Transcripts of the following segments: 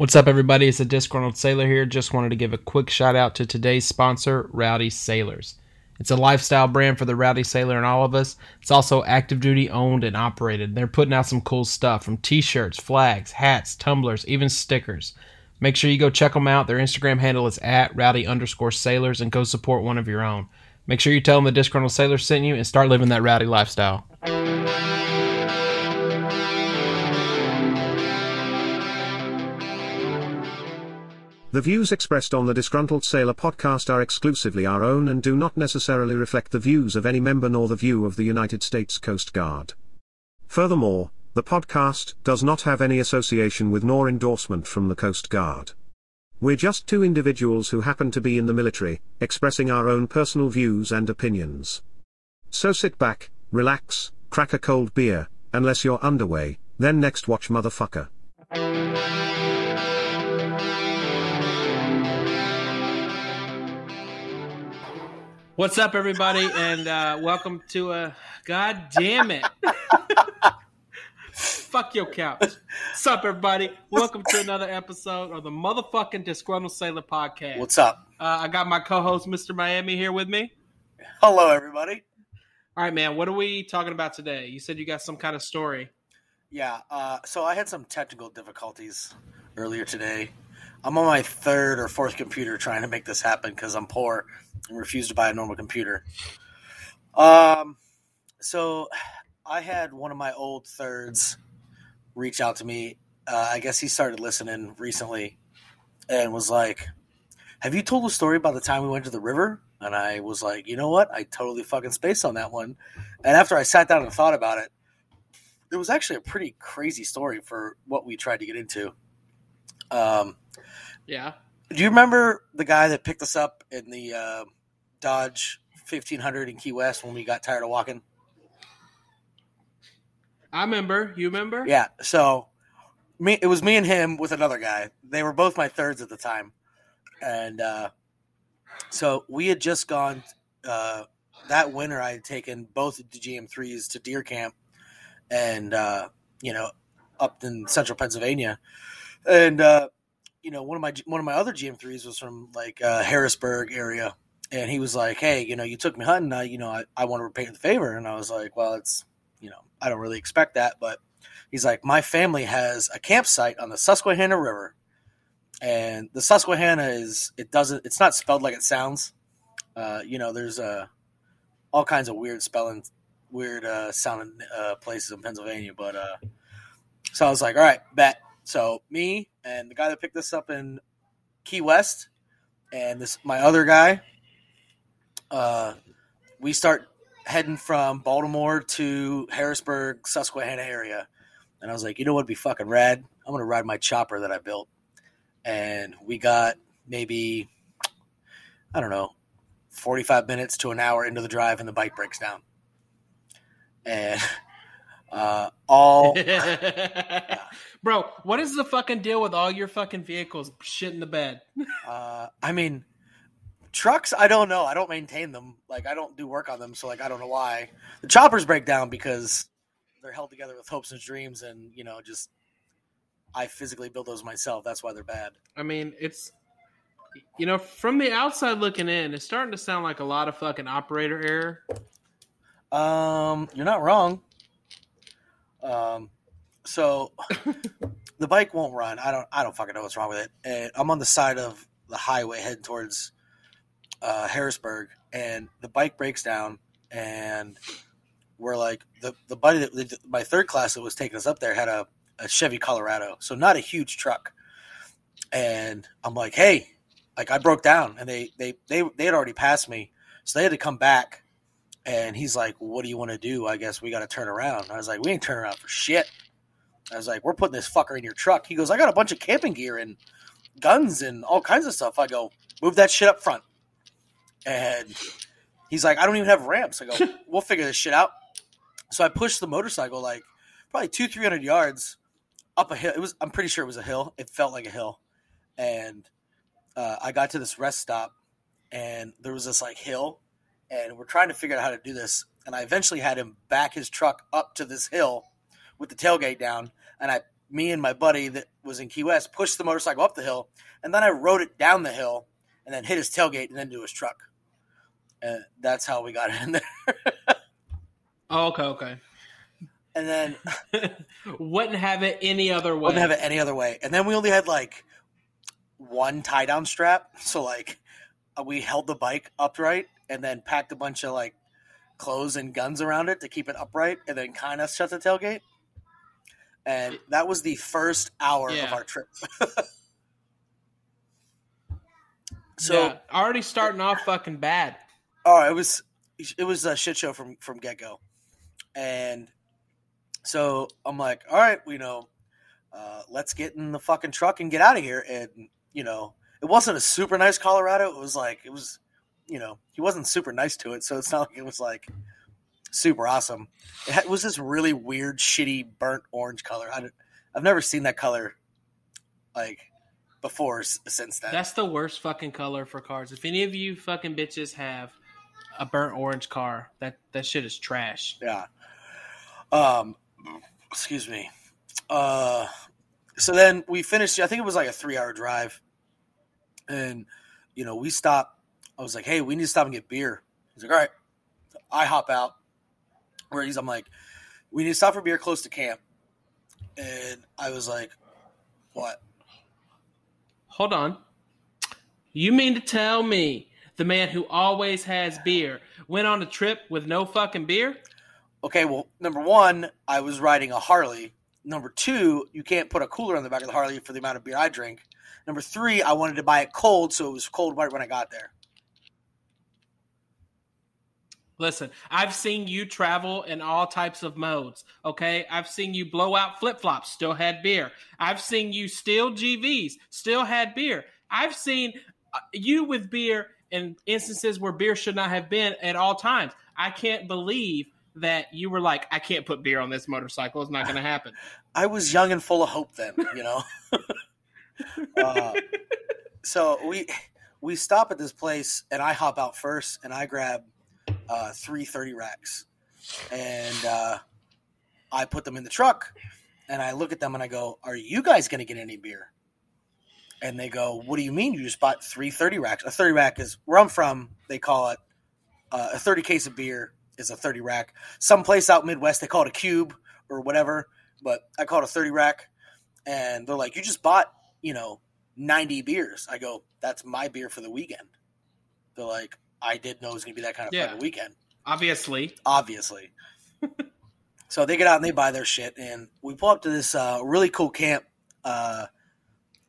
What's up, everybody? It's a disgruntled sailor here. Just wanted to give a quick shout out to today's sponsor, Rowdy Sailors. It's a lifestyle brand for the rowdy sailor and all of us. It's also active duty owned and operated. They're putting out some cool stuff from t shirts, flags, hats, tumblers, even stickers. Make sure you go check them out. Their Instagram handle is at rowdy underscore sailors and go support one of your own. Make sure you tell them the disgruntled sailor sent you and start living that rowdy lifestyle. The views expressed on the Disgruntled Sailor podcast are exclusively our own and do not necessarily reflect the views of any member nor the view of the United States Coast Guard. Furthermore, the podcast does not have any association with nor endorsement from the Coast Guard. We're just two individuals who happen to be in the military, expressing our own personal views and opinions. So sit back, relax, crack a cold beer, unless you're underway, then next watch motherfucker. What's up, everybody, and uh, welcome to a. God damn it! Fuck your couch. What's up, everybody? Welcome to another episode of the motherfucking Disgruntled Sailor podcast. What's up? Uh, I got my co-host, Mr. Miami, here with me. Hello, everybody. All right, man. What are we talking about today? You said you got some kind of story. Yeah, uh, so I had some technical difficulties earlier today. I'm on my third or fourth computer trying to make this happen because I'm poor and refuse to buy a normal computer. Um, so I had one of my old thirds reach out to me. Uh, I guess he started listening recently and was like, Have you told a story about the time we went to the river? And I was like, You know what? I totally fucking spaced on that one. And after I sat down and thought about it, it was actually a pretty crazy story for what we tried to get into. Um, Yeah. do you remember the guy that picked us up in the uh, Dodge 1500 in Key West when we got tired of walking? I remember. You remember? Yeah. So me, it was me and him with another guy. They were both my thirds at the time, and uh, so we had just gone uh, that winter. I had taken both of the GM3s to deer camp, and uh, you know, up in central Pennsylvania, and uh, you know, one of my one of my other GM3s was from like uh, Harrisburg area, and he was like, "Hey, you know, you took me hunting. I, you know, I, I want to repay the favor." And I was like, "Well, it's you know, I don't really expect that, but he's like, my family has a campsite on the Susquehanna River, and the Susquehanna is it doesn't it's not spelled like it sounds. Uh, you know, there's uh, all kinds of weird spelling, weird uh, sounding uh, places in Pennsylvania, but uh, so I was like, all right, bet. So me and the guy that picked this up in Key West, and this my other guy, uh, we start heading from Baltimore to Harrisburg, Susquehanna area. And I was like, you know what'd be fucking rad? I'm gonna ride my chopper that I built. And we got maybe I don't know, 45 minutes to an hour into the drive and the bike breaks down. And uh, all Bro, what is the fucking deal with all your fucking vehicles shit in the bed? uh, I mean trucks I don't know. I don't maintain them. Like I don't do work on them, so like I don't know why. The choppers break down because they're held together with hopes and dreams and, you know, just I physically build those myself. That's why they're bad. I mean, it's you know, from the outside looking in, it's starting to sound like a lot of fucking operator error. Um, you're not wrong. Um, so the bike won't run. I don't. I don't fucking know what's wrong with it. And I'm on the side of the highway heading towards uh, Harrisburg, and the bike breaks down, and we're like the the buddy that the, my third class that was taking us up there had a, a Chevy Colorado, so not a huge truck. And I'm like, hey, like I broke down, and they they they they had already passed me, so they had to come back. And he's like, "What do you want to do? I guess we got to turn around." I was like, "We ain't turning around for shit." I was like, "We're putting this fucker in your truck." He goes, "I got a bunch of camping gear and guns and all kinds of stuff." I go, "Move that shit up front." And he's like, "I don't even have ramps." I go, "We'll figure this shit out." So I pushed the motorcycle like probably two, three hundred yards up a hill. It was, I'm pretty sure it was a hill. It felt like a hill, and uh, I got to this rest stop, and there was this like hill, and we're trying to figure out how to do this. And I eventually had him back his truck up to this hill with the tailgate down, and I me and my buddy that was in Key West pushed the motorcycle up the hill, and then I rode it down the hill, and then hit his tailgate and then into his truck. And that's how we got in there. oh, okay, okay. And then wouldn't have it any other way. Wouldn't have it any other way. And then we only had like one tie down strap, so like uh, we held the bike upright and then packed a bunch of like clothes and guns around it to keep it upright, and then kind of shut the tailgate. And that was the first hour yeah. of our trip. so yeah, already starting off fucking bad. Oh, it was it was a shit show from from get go, and so I'm like, all right, you know, uh, let's get in the fucking truck and get out of here. And you know, it wasn't a super nice Colorado. It was like it was, you know, he wasn't super nice to it. So it's not like it was like super awesome. It, had, was this really weird, shitty, burnt orange color. I, I've never seen that color like before since then. That's the worst fucking color for cars. If any of you fucking bitches have a burnt orange car, that that shit is trash. Yeah. Um, excuse me. Uh, so then we finished. I think it was like a three-hour drive, and you know we stopped. I was like, "Hey, we need to stop and get beer." He's like, "All right." I hop out. Where he's, I'm like, "We need to stop for beer close to camp," and I was like, "What?" Hold on. You mean to tell me the man who always has beer went on a trip with no fucking beer? okay, well, number one, I was riding a Harley. Number two, you can't put a cooler on the back of the Harley for the amount of beer I drink. Number three, I wanted to buy it cold, so it was cold right when I got there. Listen, I've seen you travel in all types of modes. Okay, I've seen you blow out flip flops, still had beer. I've seen you steal GVs, still had beer. I've seen uh, you with beer in instances where beer should not have been at all times. I can't believe that you were like, I can't put beer on this motorcycle. It's not going to happen. I was young and full of hope then, you know. uh, so we we stop at this place, and I hop out first, and I grab uh, three thirty racks, and uh, I put them in the truck, and I look at them and I go, "Are you guys going to get any beer?" And they go, "What do you mean? You just bought three thirty racks? A thirty rack is where I'm from. They call it uh, a thirty case of beer is a 30 rack. Some place out Midwest they call it a cube or whatever, but I call it a 30 rack. And they're like, "You just bought, you know, 90 beers." I go, "That's my beer for the weekend." They're like, "I did know it was going to be that kind of yeah. weekend." Obviously. Obviously. so they get out and they buy their shit, and we pull up to this uh, really cool camp. Uh,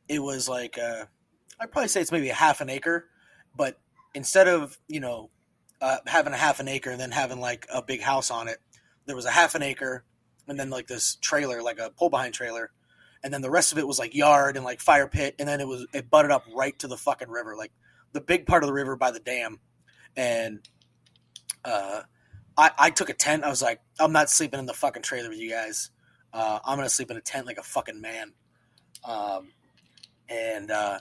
it was like uh, I'd probably say it's maybe a half an acre, but instead of you know uh, having a half an acre and then having like a big house on it. There was a half an acre and then like this trailer, like a pull behind trailer. And then the rest of it was like yard and like fire pit. And then it was, it butted up right to the fucking river, like the big part of the river by the dam. And, uh, I, I took a tent. I was like, I'm not sleeping in the fucking trailer with you guys. Uh, I'm gonna sleep in a tent like a fucking man. Um, and uh,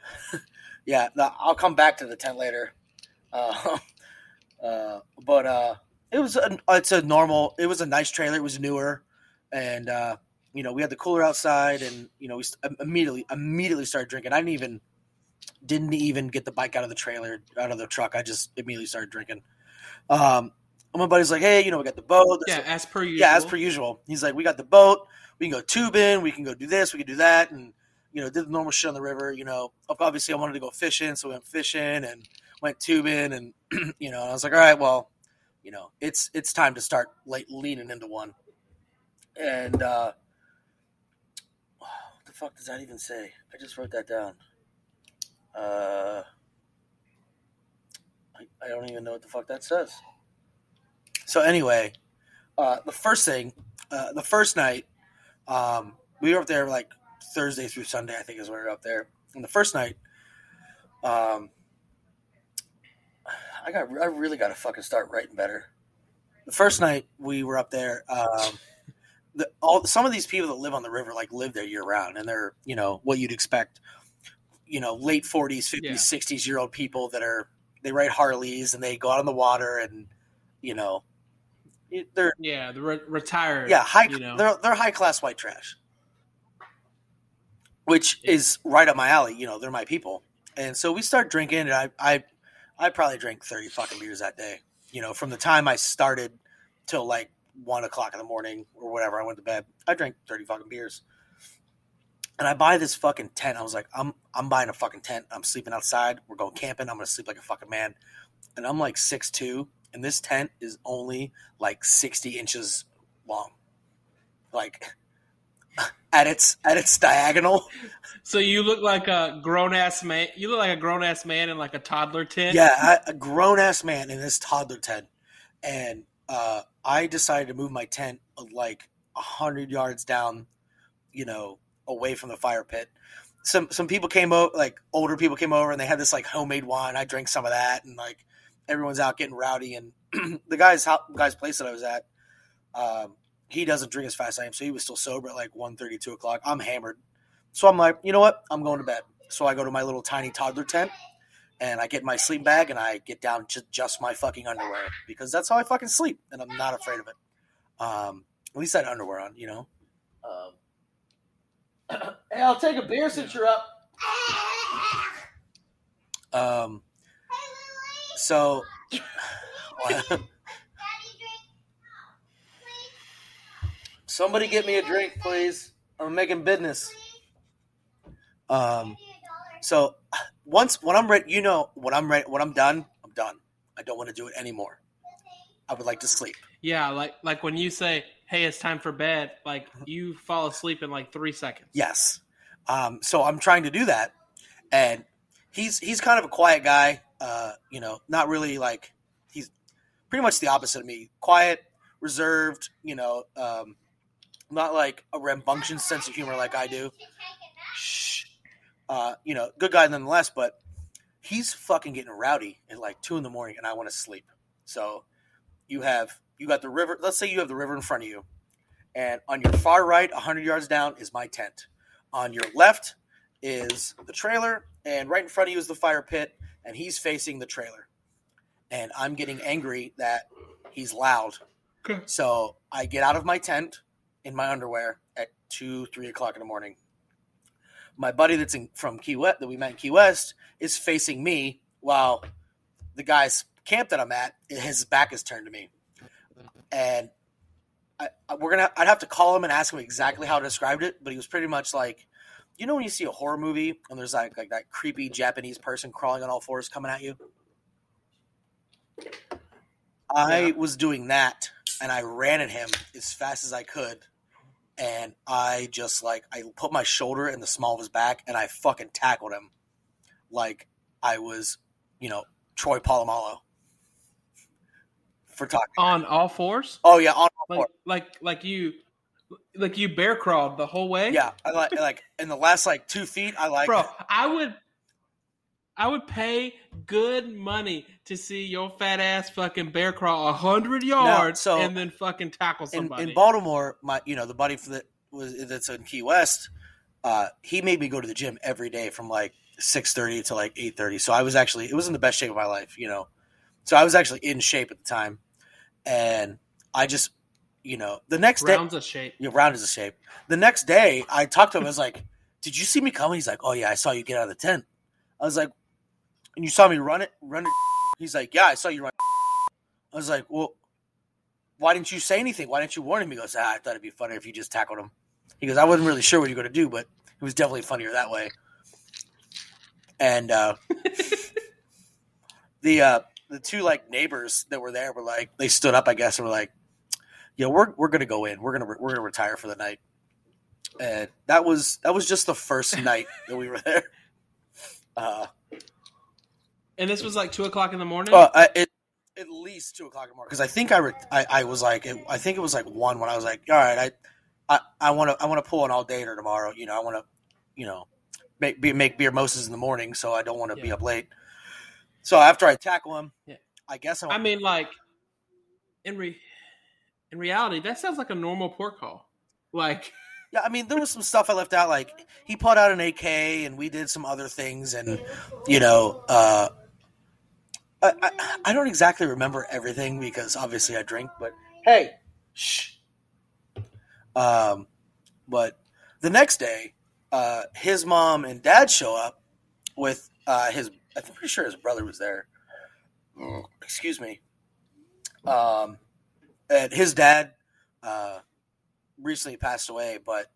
yeah, I'll come back to the tent later. Uh, Uh, but uh, it was a, it's a normal. It was a nice trailer. It was newer, and uh, you know we had the cooler outside, and you know we immediately immediately started drinking. I didn't even didn't even get the bike out of the trailer out of the truck. I just immediately started drinking. Um, my buddy's like, hey, you know, we got the boat. yeah, as per usual. Yeah, as per usual. He's like, we got the boat. We can go tubing. We can go do this. We can do that. And, you know, did the normal shit on the river. You know, obviously I wanted to go fishing. So we went fishing and went tubing, and you know, I was like, all right, well, you know, it's it's time to start like leaning into one. And uh, what the fuck does that even say? I just wrote that down. Uh, I, I don't even know what the fuck that says. So anyway, uh, the first thing, uh, the first night, um, we were up there like Thursday through Sunday, I think is where we were up there. And the first night, um, I got I really got to fucking start writing better. The first night we were up there, um, the, all some of these people that live on the river like live there year round, and they're you know what you'd expect, you know, late forties, fifties, sixties year old people that are they ride Harleys and they go out on the water and you know they're yeah they're re- retired yeah high you know. they're they're high class white trash. which is right up my alley. You know, they're my people, and so we start drinking, and I I I probably drank thirty fucking beers that day. You know, from the time I started till like one o'clock in the morning or whatever I went to bed, I drank thirty fucking beers. And I buy this fucking tent. I was like, I'm I'm buying a fucking tent. I'm sleeping outside. We're going camping. I'm gonna sleep like a fucking man. And I'm like six two, and this tent is only like sixty inches long. Like at its at its diagonal. So you look like a grown ass man. You look like a grown ass man in like a toddler tent. Yeah, I, a grown ass man in this toddler tent, and uh, I decided to move my tent uh, like a hundred yards down, you know, away from the fire pit. Some some people came over, like older people came over, and they had this like homemade wine. I drank some of that, and like everyone's out getting rowdy. And the guy's how, guy's place that I was at, um, he doesn't drink as fast as I am, so he was still sober at like 1.30, 2 o'clock. I'm hammered, so I'm like, you know what? I'm going to bed. So I go to my little tiny toddler tent, and I get my sleep bag, and I get down to just my fucking underwear because that's how I fucking sleep, and I'm not afraid of it. Um, at least I had underwear on, you know. Um, hey, I'll take a beer since you're up. Um, so, somebody get me a drink, please. I'm making business. Um, so once when I'm ready, you know, when I'm ready, when I'm done, I'm done. I don't want to do it anymore. I would like to sleep. Yeah, like like when you say, "Hey, it's time for bed," like you fall asleep in like three seconds. Yes. Um, so I'm trying to do that, and he's he's kind of a quiet guy. Uh, you know, not really like he's pretty much the opposite of me. Quiet, reserved. You know, um, not like a rambunctious sense of humor like I do. Shh. Uh, you know, good guy nonetheless, but he's fucking getting rowdy at like two in the morning, and I want to sleep. So you have you got the river. Let's say you have the river in front of you, and on your far right, hundred yards down, is my tent. On your left is the trailer, and right in front of you is the fire pit, and he's facing the trailer. And I'm getting angry that he's loud. Okay. So I get out of my tent in my underwear at two, three o'clock in the morning. My buddy that's in, from Key West that we met in Key West is facing me while the guy's camp that I'm at, his back is turned to me. And I, I, we're gonna I'd have to call him and ask him exactly how to describe it, but he was pretty much like you know when you see a horror movie and there's like like that creepy Japanese person crawling on all fours coming at you? I was doing that and I ran at him as fast as I could and I just like I put my shoulder in the small of his back and I fucking tackled him. Like I was, you know, Troy Polamalu for talking. On all fours? Oh yeah, on all Like fours. like like you like you bear crawled the whole way? Yeah, I like like in the last like two feet, I like Bro, I would I would pay good money to see your fat ass fucking bear crawl a hundred yards so and then fucking tackle in, somebody. in Baltimore. My you know the buddy for that was that's in Key West. Uh, he made me go to the gym every day from like six thirty to like eight thirty. So I was actually it was in the best shape of my life, you know. So I was actually in shape at the time, and I just you know the next day Rounds of shape. you know, round is a shape. The next day, I talked to him. I was like, "Did you see me coming?" He's like, "Oh yeah, I saw you get out of the tent." I was like, "And you saw me run it, run it?" He's like, "Yeah, I saw you run." I was like, "Well, why didn't you say anything? Why didn't you warn him?" He goes, ah, "I thought it'd be funnier if you just tackled him." He goes, "I wasn't really sure what you're going to do, but it was definitely funnier that way." And uh, the uh, the two like neighbors that were there were like, they stood up, I guess, and were like, "Yeah, we're we're gonna go in. We're gonna we're gonna retire for the night." And that was that was just the first night that we were there. Uh, And this was like two o'clock in the morning? uh I, it, at least two o'clock in the morning because I think I, re- I I was like it, I think it was like one when I was like, all right, I I want to I want to pull an all dater tomorrow. You know, I want to you know make be, make beer moses in the morning, so I don't want to be up late. So after I tackle him, Yeah. I guess I, I mean like in re in reality, that sounds like a normal port call. Like Yeah, I mean, there was some stuff I left out. Like he pulled out an AK, and we did some other things, and you know, uh, I, I I don't exactly remember everything because obviously I drink. But hey, shh. Um, but the next day, uh, his mom and dad show up with uh, his. I'm pretty sure his brother was there. Excuse me. Um, and his dad uh, recently passed away, but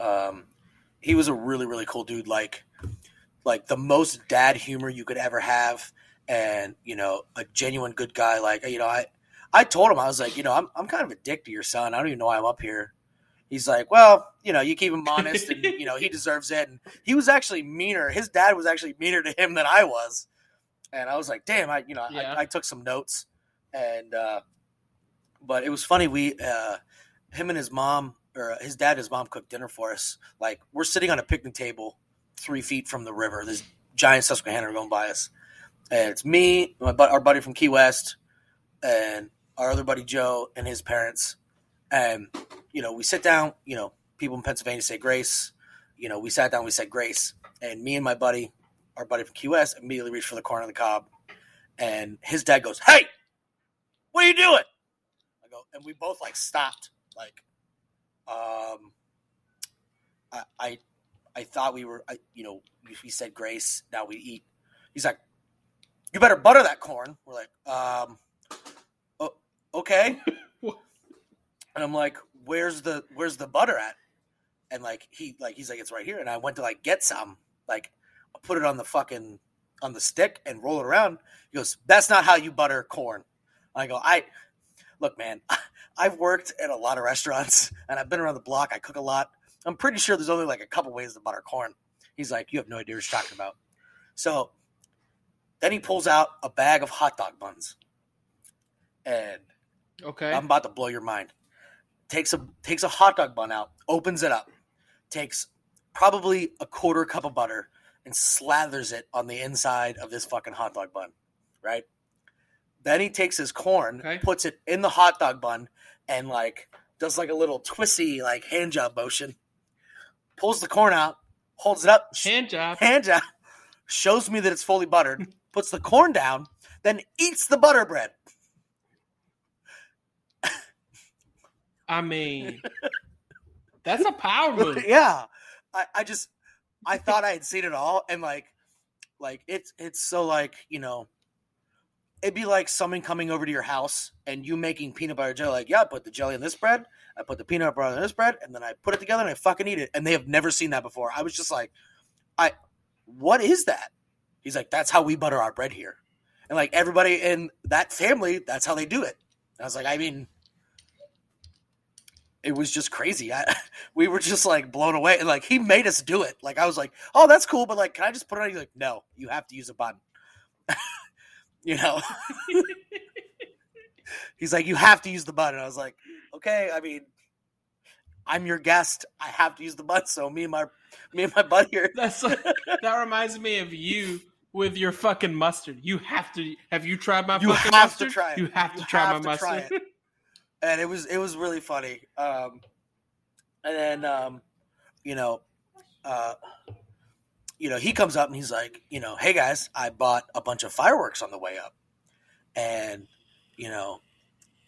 um, he was a really really cool dude. Like like the most dad humor you could ever have, and you know a genuine good guy. Like you know I I told him I was like you know I'm I'm kind of a dick to your son. I don't even know why I'm up here. He's like, well, you know, you keep him honest, and you know he deserves it. And he was actually meaner. His dad was actually meaner to him than I was. And I was like, damn, I you know Yeah. I, I took some notes, and uh, but it was funny. We uh, him and his mom or his dad and his mom cooked dinner for us. Like we're sitting on a picnic table three feet from the river. This giant Susquehanna going by us, and it's me, my our buddy from Key West, and our other buddy Joe and his parents. And you know, we sit down. You know, people in Pennsylvania say grace. You know, we sat down. We said grace, and me and my buddy, our buddy from Key West, immediately reached for the corn on the cob, and his dad goes, "Hey, what are you doing?" I go, and we both like stopped, like, um, I, I, I thought we were, I, you know, we said grace. Now we eat. He's like, "You better butter that corn." We're like, um, oh, okay. And I'm like, "Where's the Where's the butter at?" And like he like he's like, "It's right here." And I went to like get some, like, put it on the fucking on the stick and roll it around. He goes, "That's not how you butter corn." I go, "I look, man. I've worked at a lot of restaurants and I've been around the block. I cook a lot. I'm pretty sure there's only like a couple ways to butter corn." He's like, "You have no idea what you're talking about." So then he pulls out a bag of hot dog buns, and Okay. I'm about to blow your mind. Takes a takes a hot dog bun out, opens it up, takes probably a quarter cup of butter, and slathers it on the inside of this fucking hot dog bun, right? Then he takes his corn, Okay. puts it in the hot dog bun, and like does like a little twisty like hand job motion. Pulls the corn out, holds it up, Hand job. hand job, shows me that it's fully buttered, puts the corn down, then eats the butter bread. I mean, that's a power move. yeah, I, I just I thought I had seen it all, and like, like it's it's so like you know, it'd be like someone coming over to your house and you making peanut butter jelly. Like, yeah, I put the jelly in this bread, I put the peanut butter in this bread, and then I put it together and I fucking eat it. And they have never seen that before. I was just like, I, what is that? He's like, that's how we butter our bread here, and like everybody in that family, that's how they do it. And I was like, I mean. It was just crazy. I, we were just like blown away. And like he made us do it. Like I was like, oh, that's cool, but like, can I just put it on? He's like, no, you have to use a button. you know. He's like, you have to use the button. I was like, okay. I mean, I'm your guest. I have to use the button. So me and my me and my buddy here. That's that reminds me of you with your fucking mustard. You have to. Have you tried my You fucking have to mustard? try it. You have to You try have my to mustard. And it was it was really funny. Um, and then um, you know, uh, you know, he comes up and he's like, you know, hey guys, I bought a bunch of fireworks on the way up, and you know,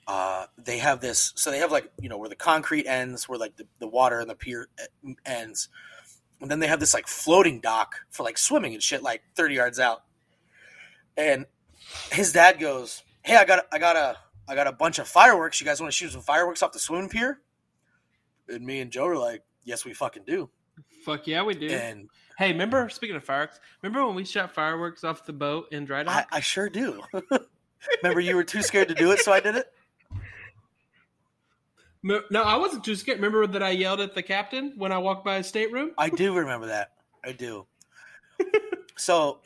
uh, they have this. So they have like you know where the concrete ends, where like the, the water and the pier uh, ends, and then they have this like floating dock for like swimming and shit, like thirty yards out. And his dad goes, "Hey, I got I got a I got a bunch of fireworks. You guys want to shoot some fireworks off the swimming pier?" And me and Joe were like, "Yes, we fucking do." Fuck yeah, we do. And Hey, remember speaking of fireworks? Remember when we shot fireworks off the boat in Dry I, Dock? I sure do. Remember, you were too scared to do it, so I did it. No, I wasn't too scared. Remember that I yelled at the captain when I walked by his stateroom? I do remember that. I do. so,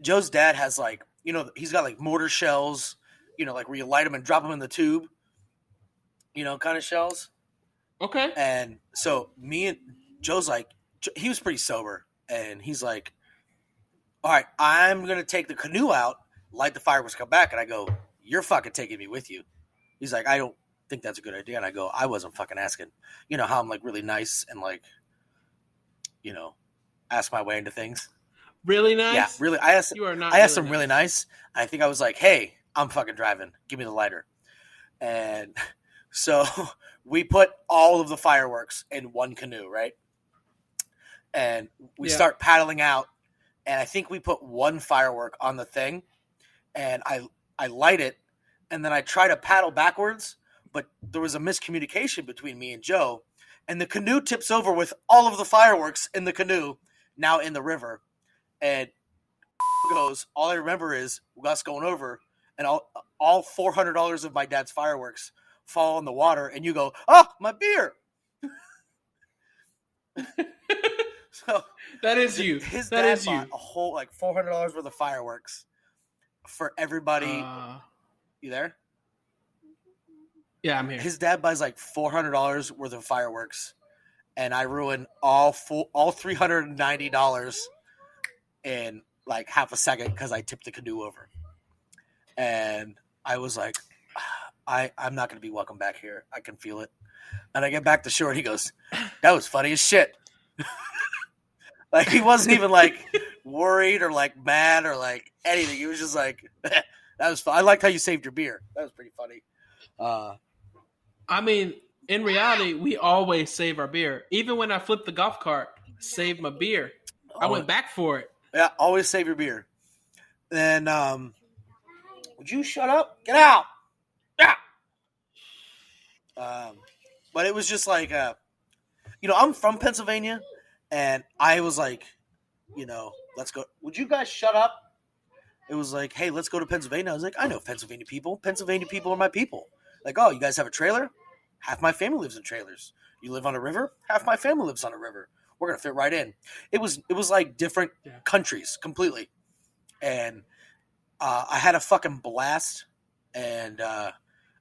Joe's dad has like, you know, he's got like mortar shells, you know, like where you light them and drop them in the tube, you know, kind of shells. Okay. And so me and Joe's like, he was pretty sober, and he's like, "All right, I'm gonna take the canoe out, light the fireworks, come back." And I go, "You're fucking taking me with you." He's like, "I don't think that's a good idea." And I go, "I wasn't fucking asking." You know how I'm like really nice and like, you know, ask my way into things. Really nice? Yeah, really. I asked. You are not. I asked really him really nice. I think I was like, "Hey, I'm fucking driving. Give me the lighter." And so we put all of the fireworks in one canoe, right? and we Yeah. start paddling out, and I think we put one firework on the thing, and I I light it, and then I try to paddle backwards, but there was a miscommunication between me and Joe, and the canoe tips over with all of the fireworks in the canoe now in the river, and goes. All I remember is us going over, and all all four hundred dollars of my dad's fireworks fall in the water, and you go, "Oh, my beer!" so That is you. his That dad is bought you. a whole like four hundred dollars worth of fireworks for everybody. Uh, you there? yeah, I'm here. His dad buys like four hundred dollars worth of fireworks, and I ruin all full all three hundred and ninety dollars in like half a second because I tipped the canoe over, and I was like, I I'm not gonna be welcome back here. I can feel it. And I get back to shore, and he goes, "That was funny as shit." like he wasn't even like worried or like mad or like anything. He was just like, "That was fun." I liked how you saved your beer. That was pretty funny. Uh, I mean, in reality, we always save our beer. Even when I flipped the golf cart, saved my beer. I went back for it. Yeah, always save your beer. Then, um, would you shut up? Get out! Yeah. Um, but it was just like, uh, you know, I'm from Pennsylvania, and I was like, you know, let's go. Would you guys shut up? It was like, hey, let's go to Pennsylvania. I was like, I know Pennsylvania people. Pennsylvania people are my people. Like, oh, you guys have a trailer? Half my family lives in trailers. You live on a river? Half my family lives on a river. We're gonna fit right in. It was it was like different Yeah. countries completely, and uh, I had a fucking blast. And uh,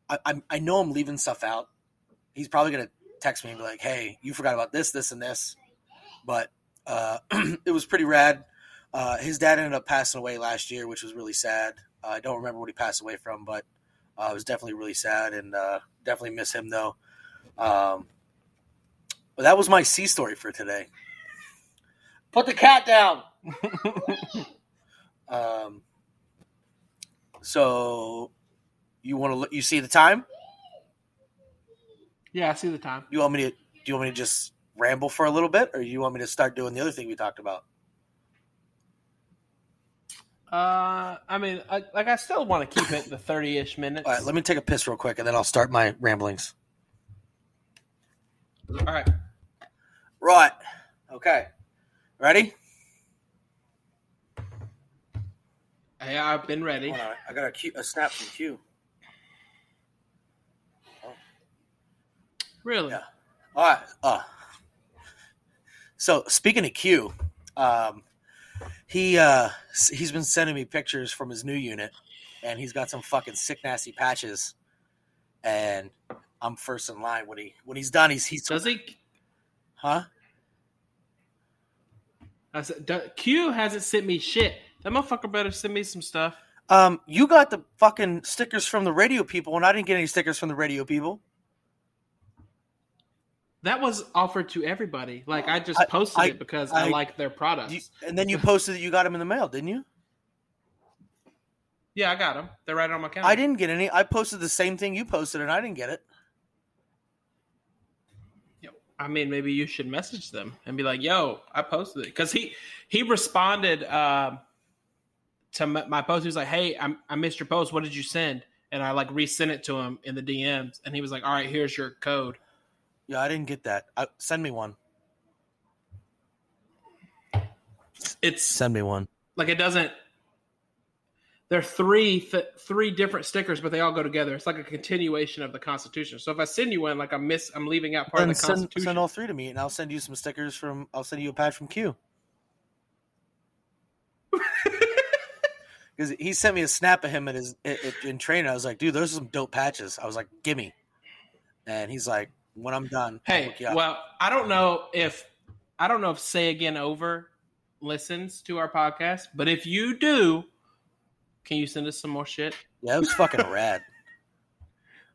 I, I I know I'm leaving stuff out. He's probably gonna text me and be like, "Hey, you forgot about this, this, and this," but uh, it was pretty rad. Uh, his dad ended up passing away last year, which was really sad. Uh, I don't remember what he passed away from, but uh, it was definitely really sad, and uh, definitely miss him though. Um, but that was my sea story for today. Put the cat down. um, so you want to look? You see the time? Yeah, I see the time. You want me to? Do you want me to just ramble for a little bit, or you want me to start doing the other thing we talked about? Uh, I mean, I, like I still want to keep it the thirty-ish minutes. All right, let me take a piss real quick, and then I'll start my ramblings. All right. Right. Okay. Ready? Hey, I've been ready. On, I got a, Q, a snap from Q. Really? Yeah. All right. Uh, so speaking of Q, um, he uh, he's been sending me pictures from his new unit, and he's got some fucking sick nasty patches, and I'm first in line when he when he's done. He's he's Does he? huh? I said, Q hasn't sent me shit. That motherfucker better send me some stuff. Um, you got the fucking stickers from the radio people, and I didn't get any stickers from the radio people. That was offered to everybody. Like I just posted I- it because I, I- like their products. You, and then you posted that you got them in the mail, didn't you? yeah, I got them. They're right on my counter. I didn't get any. I posted the same thing you posted, and I didn't get it. I mean, maybe you should message them and be like, "Yo, I posted it," because he he responded um, to my, my post. He was like, "Hey, I, I missed your post. What did you send?" And I like resent it to him in the DMs, and he was like, "All right, here's your code." Yeah, I didn't get that. I, send me one. It's Send me one. like it doesn't. There are three th- three different stickers, but they all go together. It's like a continuation of the Constitution. So if I send you one, like I miss, I'm leaving out part And of the send, Constitution. send all three to me, and I'll send you some stickers from. I'll send you a patch from Q. Because he sent me a snap of him at his i- i- in training. I was like, dude, those are some dope patches. I was like, gimme. And he's like, when I'm done, Hey, well, I don't know if I don't know if Say Again Over listens to our podcast, but if you do, can you send us some more shit? Yeah, it was fucking rad.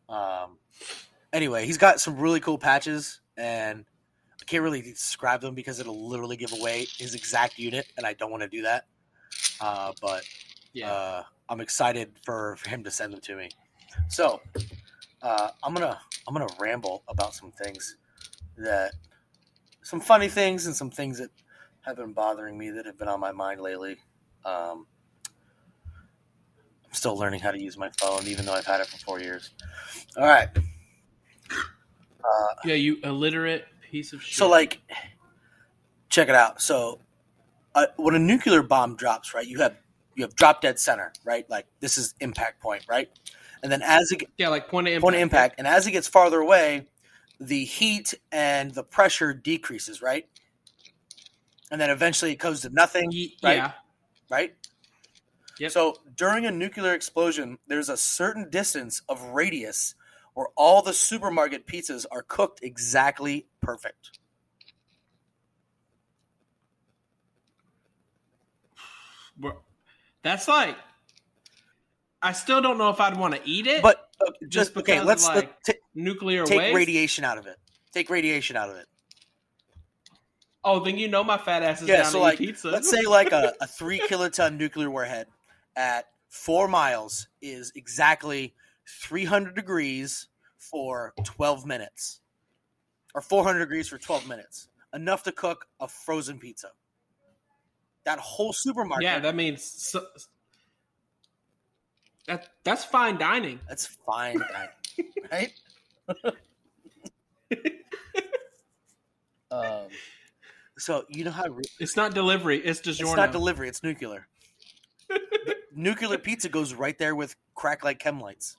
Um. Anyway, he's got some really cool patches, and I can't really describe them because it'll literally give away his exact unit, and I don't want to do that. Uh, but Yeah. uh, I'm excited for, for him to send them to me. So uh, I'm gonna I'm gonna ramble about some things that some funny things and some things that have been bothering me that have been on my mind lately. Um, I'm still learning how to use my phone, even though I've had it for four years. All right. Uh, Yeah, you illiterate piece of shit. so, like, check it out. So, uh, when a nuclear bomb drops, right, you have you have drop dead center, right? Like this is impact point, right? And then as it yeah, like point of impact. point of impact, and as it gets farther away, the heat and the pressure decreases, right? And then eventually it goes to nothing, right? Yeah. right? Yep. So during a nuclear explosion, there's a certain distance of radius where all the supermarket pizzas are cooked exactly perfect. Bro, That's like. I still don't know if I'd want to eat it. But uh, just Just okay, let's like, let- ta- nuclear take waste. radiation out of it. Take radiation out of it. oh, then you know my fat ass is Yeah, down so to like eat pizza. let's say like a, a three kiloton nuclear warhead at four miles is exactly 300 degrees for 12 minutes or 400 degrees for 12 minutes enough to cook a frozen pizza that whole supermarket yeah, that means so, that that's fine dining. that's fine dining, right um, so you know how re- It's not delivery. It's DiGiorno. It's not delivery. It's nuclear. Nuclear pizza goes right there with crack like chem lights,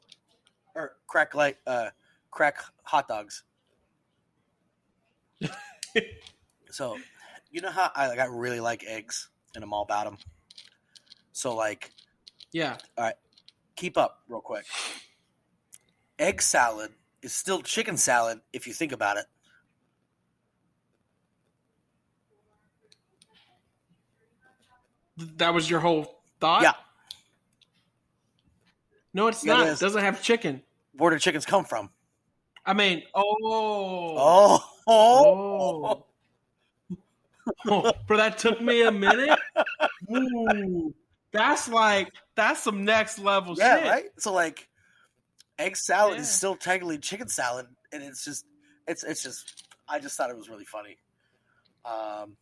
or crack like uh, crack hot dogs. so, you know how I like I really like eggs, and I'm all about them. So like, yeah. All right, keep up real quick. Egg salad is still chicken salad if you think about it. That was your whole thought. Yeah. No, it's Yeah, not. is. It doesn't have chicken. Where do chickens come from? I mean, oh, Oh, Oh. oh, bro, that took me a minute. Ooh, that's like that's some next level yeah, shit. right. So like, egg salad is still technically chicken salad, and it's just, it's it's just, I just thought it was really funny. Um,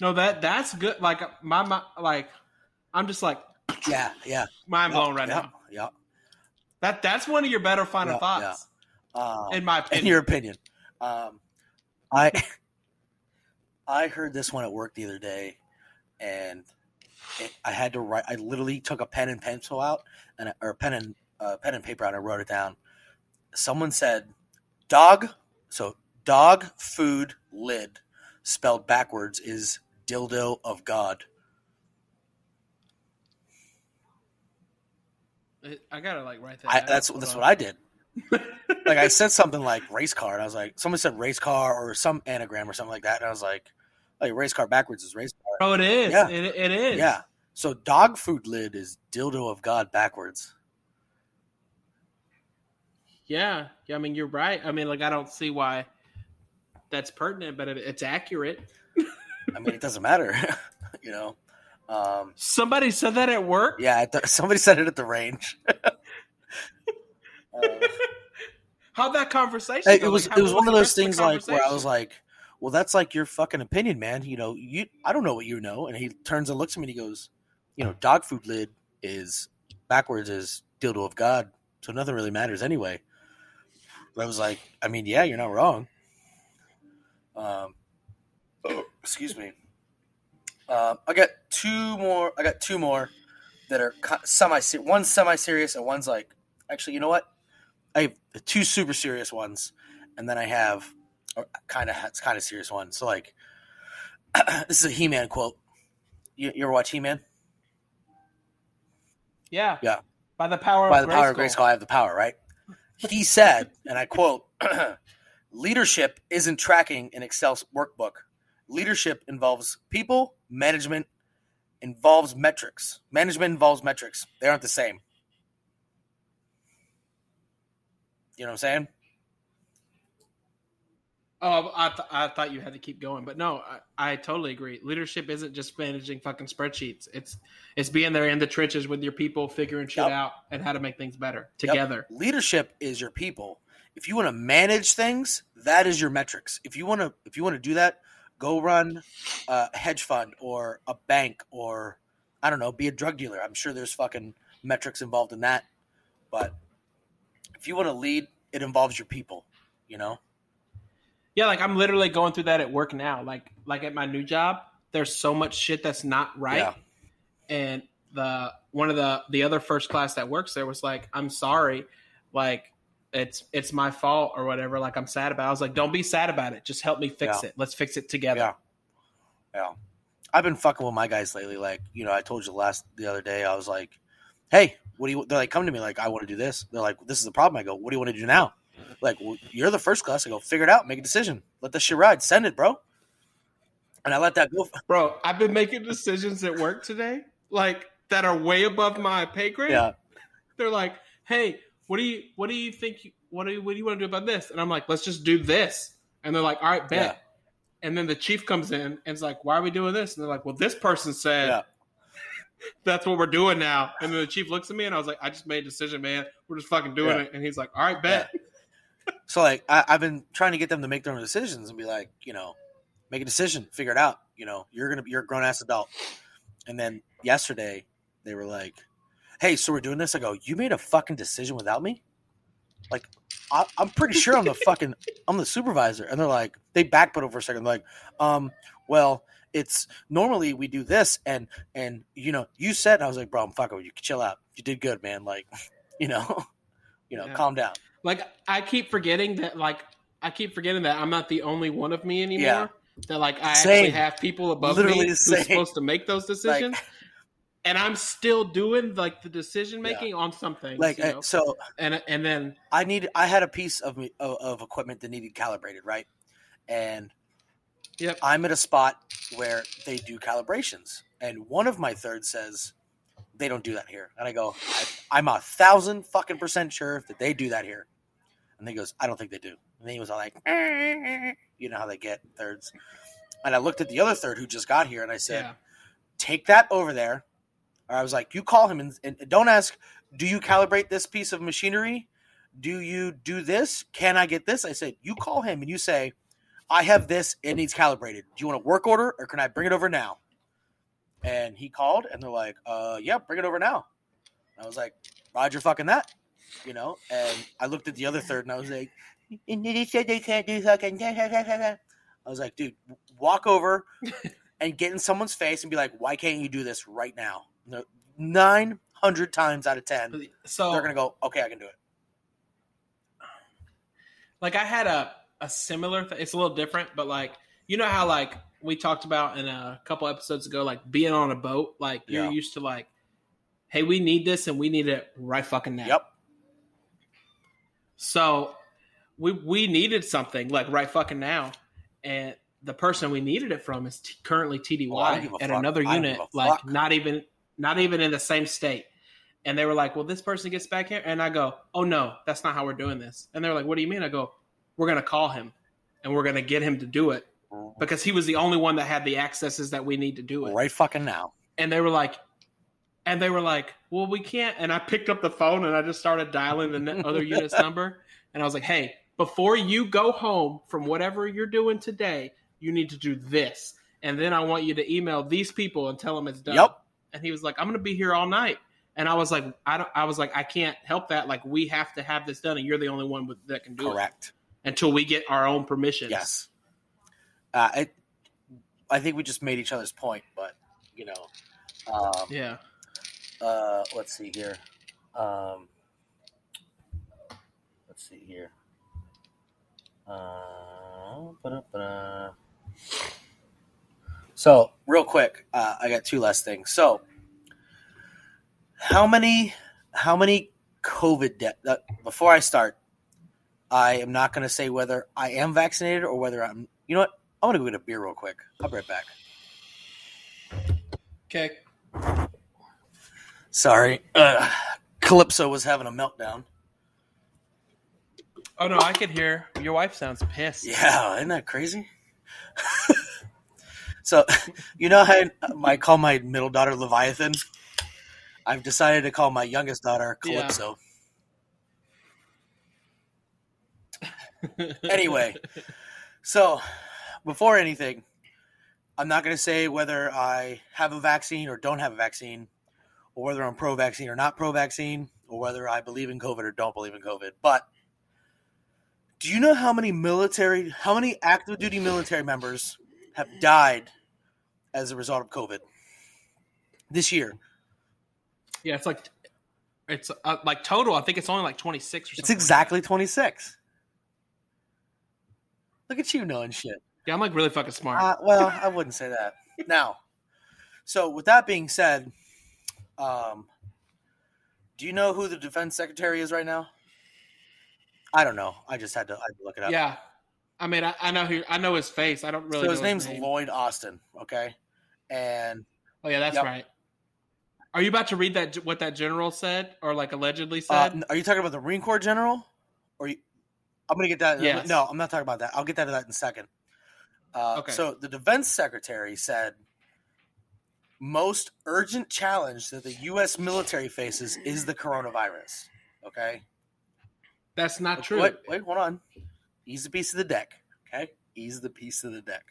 No, that that's good. Like my, my like, I'm just like yeah, yeah, mind blown right yeah, now. Yeah, That that's one of your better final Yeah, thoughts, Um, in my in your opinion, um, I I heard this one at work the other day, and it, I had to write. I literally took a pen and pencil out, and or pen and uh, pen and paper out, and I wrote it down. Someone said, "Dog." So, dog food lid spelled backwards is dildo of God. I gotta like write that. I, that's that's on. what I did. like I said something like race car, and I was like, someone said race car or some anagram or something like that, and I was like, like race car backwards is race car. Oh, it is. Yeah. It, it is. Yeah. So dog food lid is dildo of God backwards. Yeah. Yeah. I mean, you're right. I mean, like, I don't see why that's pertinent, but it, it's accurate. I mean, it doesn't matter, you know. Um, Somebody said that at work. yeah, the- somebody said it at the range. Uh, How'd that conversation? Hey, go? it was Like, it was one of those things like where I was like, "Well, that's like your fucking opinion, man. You know, you I don't know what you know." And he turns and looks at me and he goes, "You know, dog food lid is backwards is dildo of God, so nothing really matters anyway." I was like, "I mean, yeah, you're not wrong." Um, excuse me. Um, I got two more. I got two more that are semi. One's semi serious and one's like, actually, you know what? I have two super serious ones, and then I have kind of it's kind of serious one. So like, this is a He-Man quote. You, you ever watch He-Man? yeah, Yeah. By the power By of the power of Grayskull. Grayskull, I have the power. Right? He said, and I quote: "Leadership isn't tracking an Excel workbook. Leadership involves people. Management involves metrics. Management involves metrics. They aren't the same." You know what I'm saying? Oh, I, th- I thought you had to keep going, but no, I, I totally agree. Leadership isn't just managing fucking spreadsheets. It's it's being there in the trenches with your people, figuring shit Yep. out and how to make things better Yep. together. leadership is your people if you want to manage things that is your metrics if you want to if you want to do that Go run a hedge fund or a bank or I don't know, be a drug dealer. I'm sure there's fucking metrics involved in that. But if you want to lead, it involves your people, you know? Yeah, like I'm literally going through that at work now. Like like at my new job, there's so much shit that's not right. Yeah. And the one of the the other first class that works there was like, "I'm sorry, like it's it's my fault or whatever. Like I'm sad about." It. I was like, "Don't be sad about it. Just help me fix Yeah. it. Let's fix it together." Yeah. Yeah. I've been fucking with my guys lately. Like, you know, I told you last the other day, I was like, Hey, what do you they're like come to me like I want to do this. They're like, This is the problem. I go, What do you want to do now? Like, well, you're the first class. I go, figure it out, make a decision. Let this shit ride. Send it, bro. And I let that go. Bro, I've been making decisions at work today, like that are way above my pay grade. Yeah. They're like, "Hey, what do you what do you think you, what do you, what do you want to do about this?" And I'm like, "Let's just do this." And they're like, "All right, bet." Yeah. And then the chief comes in and is like, "Why are we doing this?" And they're like, "Well, this person said Yeah. that's what we're doing now." And then the chief looks at me and I was like, "I just made a decision, man. We're just fucking doing Yeah. it." And he's like, "All right, bet." So like I, I've been trying to get them to make their own decisions and be like, you know, make a decision, figure it out. You know, you're gonna be you're a grown ass adult. And then yesterday they were like, Hey, so we're doing this? I go, You made a fucking decision without me? Like I, I'm pretty sure I'm the fucking I'm the supervisor. And they're like, they backpedal for a second, like, um, well, it's normally we do this and and you know, you said I was like, bro, I'm fucking you. Chill out. You did good, man. Like, you know, you know, Yeah. calm down. Like I keep forgetting that like I keep forgetting that I'm not the only one of me anymore. Yeah. That like I Same. actually have people above Literally me who's same. supposed to make those decisions. and I'm still doing like the decision making on something. Like you uh, know? so and and then I need I had a piece of me of, of equipment that needed calibrated, right? And Yep. I'm at a spot where they do calibrations, and one of my thirds says they don't do that here, and I go, I, I'm a thousand fucking percent sure that they do that here, and he goes, I don't think they do, and then he was all like, you know how they get thirds, and I looked at the other third who just got here, and I said, yeah. take that over there. Or I was like, you call him and, and don't ask, do you calibrate this piece of machinery? Do you do this? Can I get this? I said, you call him and you say, I have this, it needs calibrated. Do you want a work order or can I bring it over now? And he called and they're like, uh, yeah, bring it over now. I was like, Roger fucking that. You know, and I looked at the other third and I was like, and they said they can't do fucking. I was like, dude, walk over and get in someone's face and be like, why can't you do this right now? 900 times out of 10, So they're to go, okay, I can do it. like I had a a similar. Th- it's a little different, but like you know how like we talked about in a couple episodes ago, like being on a boat. Like you're Yeah. used to like, hey, we need this and we need it right fucking now. Yep. So we we needed something like right fucking now, and the person we needed it from is t- currently TDY Oh, I don't give a at fuck. another unit, like fuck. not even not even in the same state. And they were like, "Well, this person gets back here," and I go, "Oh no, that's not how we're doing this." And they're like, "What do you mean?" I go, "We're gonna call him, and we're gonna get him to do it Uh-huh. because he was the only one that had the accesses that we need to do it." Right fucking now. and they were like and they were like well we can't and i picked up the phone and i just started dialing the other unit's number and i was like hey before you go home from whatever you're doing today you need to do this and then i want you to email these people and tell them it's done Yep. and he was like i'm gonna be here all night and i was like i don't i was like i can't help that like we have to have this done and you're the only one with, that can do Correct. it until we get our own permissions Yes. Uh, it, I think we just made each other's point, but, you know, um, yeah uh, let's see here. Um, let's see here. Uh. So, real quick, uh, I got two last things. So, how many, how many COVID deaths? Uh, before I start, I am not going to say whether I am vaccinated or whether I'm. You know what? I'm to go get a beer real quick. I'll be right back. okay Sorry, uh, Calypso was having a meltdown. oh no i could hear your wife sounds pissed Yeah, isn't that crazy? so, you know how I call my middle daughter Leviathan? I've decided to call my youngest daughter Yeah. Calypso. Anyway, so before anything, I'm not going to say whether I have a vaccine or don't have a vaccine, or whether I'm pro vaccine or not pro vaccine, or whether I believe in COVID or don't believe in COVID. But do you know how many military, how many active duty military members have died as a result of COVID this year? Yeah, it's like it's uh, like total. I think it's only like twenty six or something. It's exactly 26. Look at you knowing shit. Yeah, I'm like really fucking smart. Uh, well, I wouldn't say that. Now, so with that being said, um, do you know who the defense secretary is right now? I don't know. I just had to, I had to look it up. yeah, I mean, I, I know who. I know his face. I don't really. Know. So his name's name. Lloyd Austin. Okay, and Oh yeah, that's Yep. right. Are you about to read that? What that general said, or like allegedly uh, said? are you talking about the Marine Corps general? Or you, I'm going to get that. Yes. No, I'm not talking about that. I'll get that to that in a second. Uh, Okay. So the defense secretary said most urgent challenge that the U.S. military faces is the coronavirus. Okay. that's not true. Wait, wait, hold on. Ease the piece of the deck. Okay, ease the piece of the deck.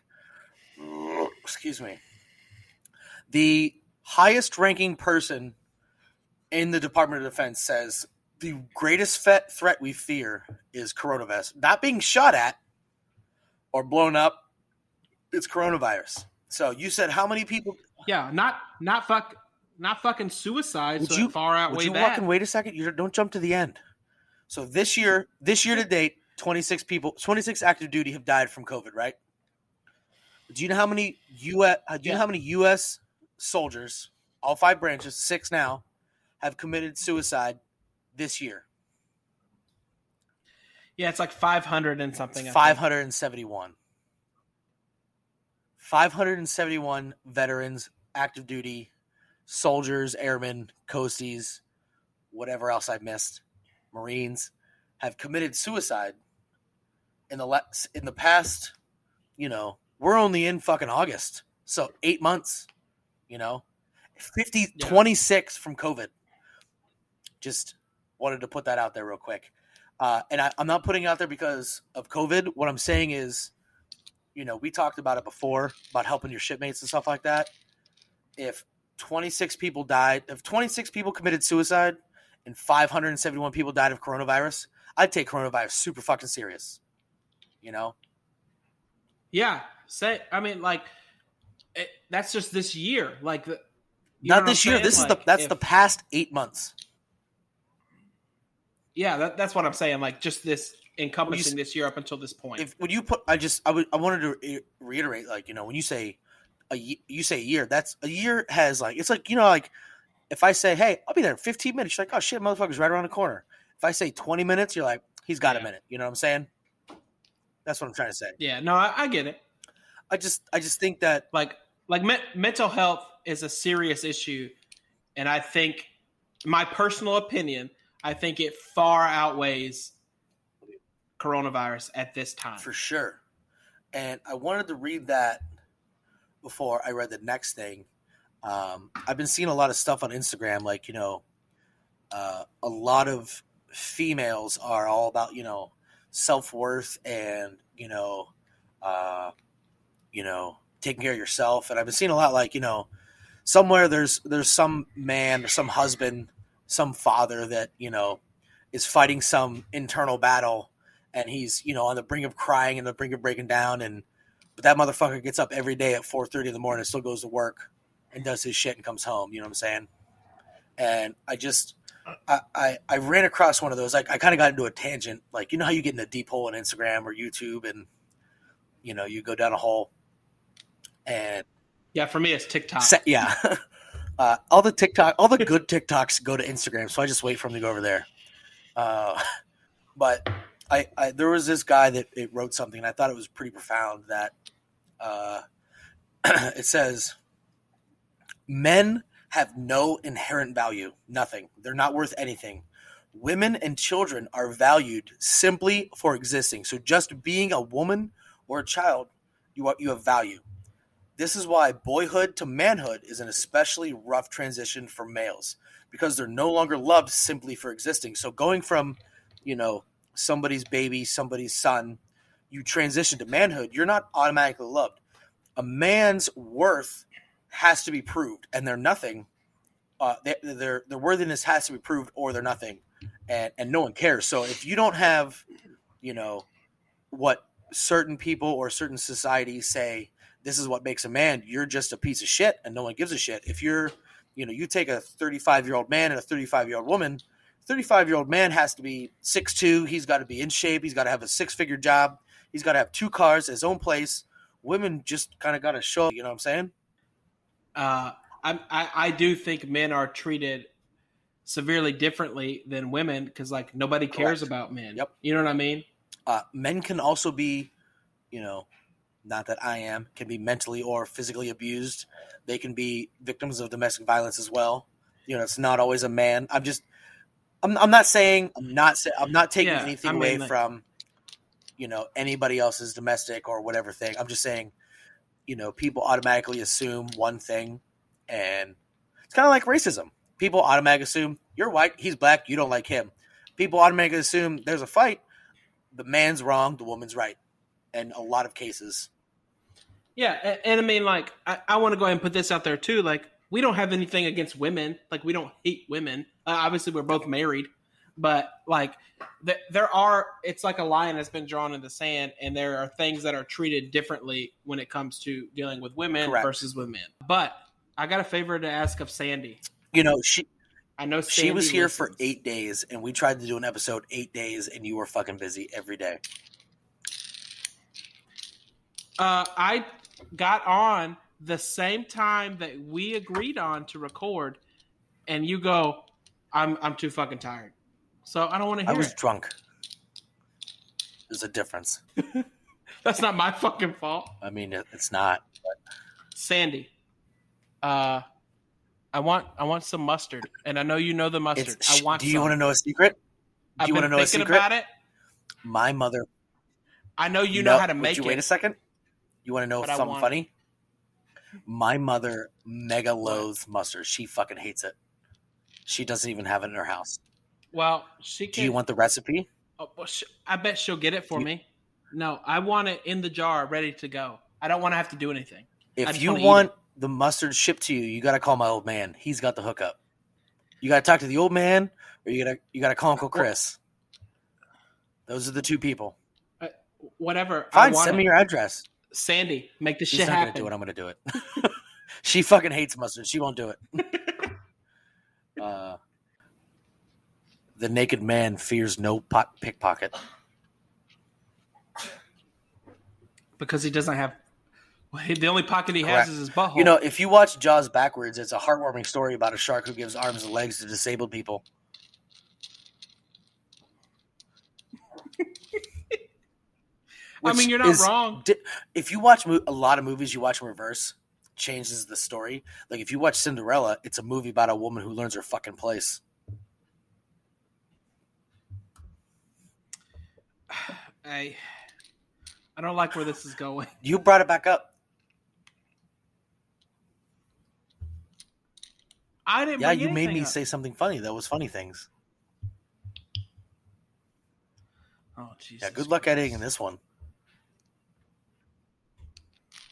Excuse me. The highest ranking person in the Department of Defense says the greatest threat we fear is coronavirus. Not being shot at or blown up. It's coronavirus. So you said how many people? Yeah, not not fuck, not fucking suicide. Would so you- far outweigh Would you that. walk and wait a second? You don't jump to the end. So this year, this year to date, 26 people, 26 active duty have died from COVID, right? Do you know how many U.S. uh, Do you know how many U.S. soldiers, all five branches, six now, have committed suicide this year? yeah, it's like five hundred and something. 571. 571 veterans, active duty, soldiers, airmen, coasties, whatever else I've missed, Marines, have committed suicide in the la- in the past. You know, we're only in fucking August, so eight months. You know, 50, Yeah. 26 from COVID. Just wanted to put that out there real quick. Uh, and I, I'm not putting it out there because of COVID. What I'm saying is, you know, we talked about it before about helping your shipmates and stuff like that. If 26 people died, if 26 people committed suicide and 571 people died of coronavirus, I'd take coronavirus super fucking serious. You know, Yeah, say. I mean, like it, that's just this year. Like the, not this year. This is the that's if- the past eight months. Yeah, that, that's what I'm saying. Like just this encompassing s- this year up until this point. If when you put, I just I would I wanted to reiterate, like you know, when you say a you say a year, that's a year has like it's like you know like if I say hey I'll be there in 15 minutes, you're like oh shit motherfucker's right around the corner. If I say 20 minutes, you're like he's got a minute. You know what I'm saying? That's what I'm trying to say. yeah, no, I, I get it. I just I just think that Like like me- mental health is a serious issue, and I think my personal opinion, I think it far outweighs coronavirus at this time. for sure. And I wanted to read that before I read the next thing. Um, I've been seeing a lot of stuff on Instagram, like you know, uh, a lot of females are all about you know self worth and you know, uh, you know, taking care of yourself. And I've been seeing a lot, like you know, somewhere there's there's some man or some husband, some father that you know is fighting some internal battle and he's you know on the brink of crying and the brink of breaking down and but that motherfucker gets up every day at 4.30 in the morning and still goes to work and does his shit and comes home you know what i'm saying? And i just i i, I ran across one of those like i kind of got into a tangent like you know how you get in a deep hole on instagram or youtube and you know you go down a hole? And Yeah, for me it's TikTok. se- yeah. Uh, all the tiktok all the good tiktoks go to instagram so i just wait for them to go over there. Uh, but I, I there was this guy that it wrote something and i thought it was pretty profound that uh, it says men have no inherent value nothing. They're not worth anything. Women and children are valued simply for existing. So just being a woman or a child you are, you have value. This is why boyhood to manhood is an especially rough transition for males because they're no longer loved simply for existing. So going from, you know, somebody's baby, somebody's son, you transition to manhood, you're not automatically loved. a man's worth has to be proved, and they're nothing. Uh, they, their their worthiness has to be proved, or they're nothing, and and no one cares. So if you don't have, you know, what certain people or certain societies say this is what makes a man, you're just a piece of shit, and no one gives a shit. If you're, you know, you take a 35 year old man and a 35 year old woman. 35 year old man has to be 6'2. He's got to be in shape. He's got to have a six figure job. He's got to have two cars, his own place. Women just kind of got to show, you know what I'm saying? Uh, I, I I do think men are treated severely differently than women because like nobody cares Correct. about men. Yep. You know what I mean? Uh, men can also be, you know, not that I am, can be mentally or physically abused. They can be victims of domestic violence as well. You know, it's not always a man. I'm just, I'm, I'm not saying, I'm not, I'm not taking Yeah, anything I mean, away like- from, you know, anybody else's domestic or whatever thing. I'm just saying, you know, people automatically assume one thing, and it's kind of like racism. People automatically assume you're white, he's black, you don't like him. People automatically assume there's a fight, the man's wrong, the woman's right. In a lot of cases, Yeah, and, and I mean, like, I, I want to go ahead and put this out there too. Like, we don't have anything against women. Like, we don't hate women. Uh, obviously, we're both married, but like, th- there are. It's like a line that's been drawn in the sand, and there are things that are treated differently when it comes to dealing with women Correct. versus with men. But I got a favor to ask of Sandy. you know, she I know she was here for eight days, and we tried to do an episode eight days, and you were fucking busy every day. Uh, I got on the same time that we agreed on to record, and you go, "I'm I'm too fucking tired." So I don't want to hear. I was it. drunk. There's a difference. That's not my fucking fault. I mean, it's not. Sandy, uh, I want I want some mustard, and I know you know the mustard. It's, I want. do you some. want to know a secret? Do I've you want to know a secret? about it. My mother. I know you know No, how to would make you it. Wait a second. You want to know But something funny? My mother mega loathes mustard. She fucking hates it. She doesn't even have it in her house. Well, she Do you want the recipe? Oh, well, sh- I bet she'll get it for You- me. No, I want it in the jar, ready to go. I don't want to have to do anything. If you want the mustard shipped to you, you got to call my old man. He's got the hookup. You got to talk to the old man, or you got to you got to call Uncle Chris. Those are the two people. Uh, whatever. I Fine, send it. me your address. Sandy, make this She's shit not gonna happen. do it. I'm gonna do it. she fucking hates mustard. She won't do it. uh, the naked man fears no pot pickpocket. because he doesn't have. well, The only pocket he Correct. has is his butthole. You know, if you watch Jaws backwards, it's a heartwarming story about a shark who gives arms and legs to disabled people. I mean, you're not wrong. di- if you watch mo- a lot of movies, you watch in reverse, changes the story. Like if you watch Cinderella, it's a movie about a woman who learns her fucking place. I, I don't like where this is going. You brought it back up. I didn't. Yeah, you made me up. say something funny. That was funny things. Oh Jesus. Yeah, good luck editing this one.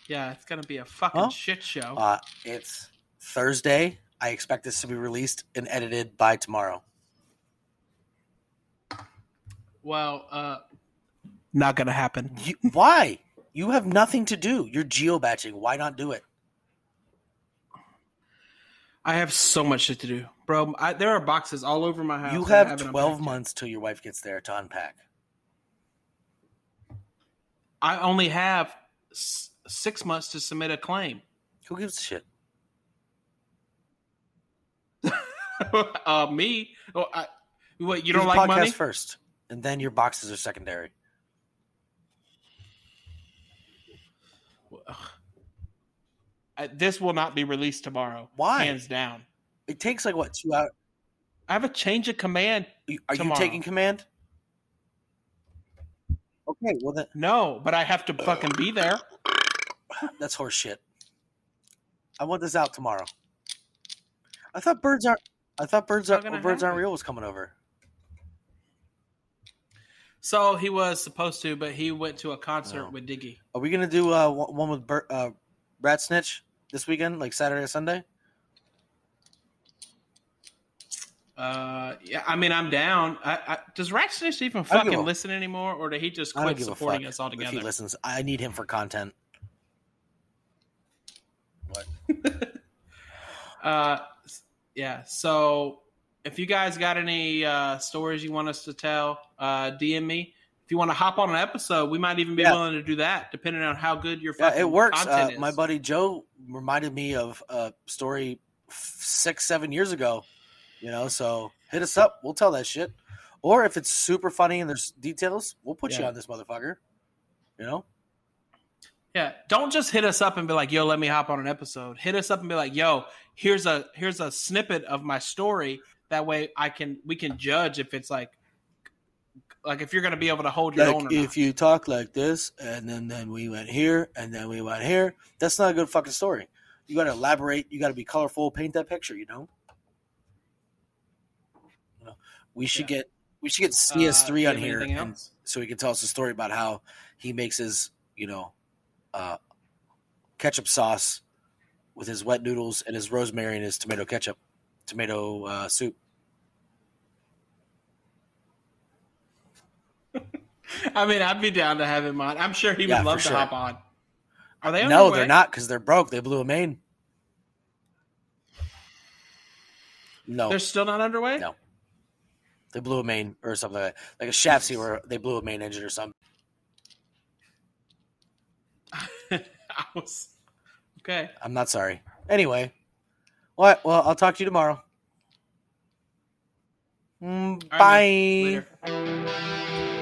Yeah, it's gonna be a fucking Huh? shit show. Uh, it's Thursday. I expect this to be released and edited by tomorrow. well, uh, not gonna happen. You, why? You have nothing to do. You're geobaching. Why not do it? I have so much shit to do, bro. I, there are boxes all over my house. You have haven't 12 months till your wife gets there to unpack. I only have s- six months to submit a claim. Who gives a shit? uh, me? Oh, I, what? You Do don't like podcast money? first, and then your boxes are secondary. This will not be released tomorrow. Why? Hands down. It takes like what two hours? I have a change of command. Are Tomorrow. you taking command? Okay, well then No, but I have to fucking be there. that's horse shit. I want this out tomorrow. I thought birds aren't. I thought birds are birds aren't real was coming over. So he was supposed to, but he went to a concert No. with Diggy. Are we gonna do uh, one with Bert, uh, Rat Snitch this weekend, like Saturday or Sunday? Uh, yeah, I mean, I'm down. I, I, does Rat Snitch even I don't give fucking listen anymore, or did he just quit supporting us if he altogether? listens. I need him for content. Uh, yeah. So if you guys got any uh, stories you want us to tell, uh, DM me. If you want to hop on an episode, we might even be Yeah. willing to do that, depending on how good your Yeah, it works. Uh, content is. my buddy Joe reminded me of a story six, seven years ago. You know, so hit us up. We'll tell that shit. Or if it's super funny and there's details, we'll put you on this motherfucker. You know, Yeah, don't just hit us up and be like, "Yo, let me hop on an episode." Hit us up and be like, "Yo, here's a here's a snippet of my story." That way, I can we can judge if it's like like if you're going to be able to hold your own. like not. if you talk like this, and then then we went here, and then we went here. That's not a good fucking story. You got to elaborate. You got to be colorful. Paint that picture. You know. We should Yeah. get we should get Uh, CS3 do you on here, and so he can tell us a story about how he makes his you know uh, ketchup sauce with his wet noodles and his rosemary and his tomato ketchup, tomato uh, soup. I mean, I'd be down to have him on. I'm sure he would Yeah, love to sure. hop on. Are they? On No, they're not because they're broke. They blew a main. No, They're still not underway. No. they blew a main or something like that. Like a shaft seal where they blew a main engine or something. Was okay. I'm not sorry. Anyway, what? Well, I'll talk to you tomorrow. Mm, bye. right.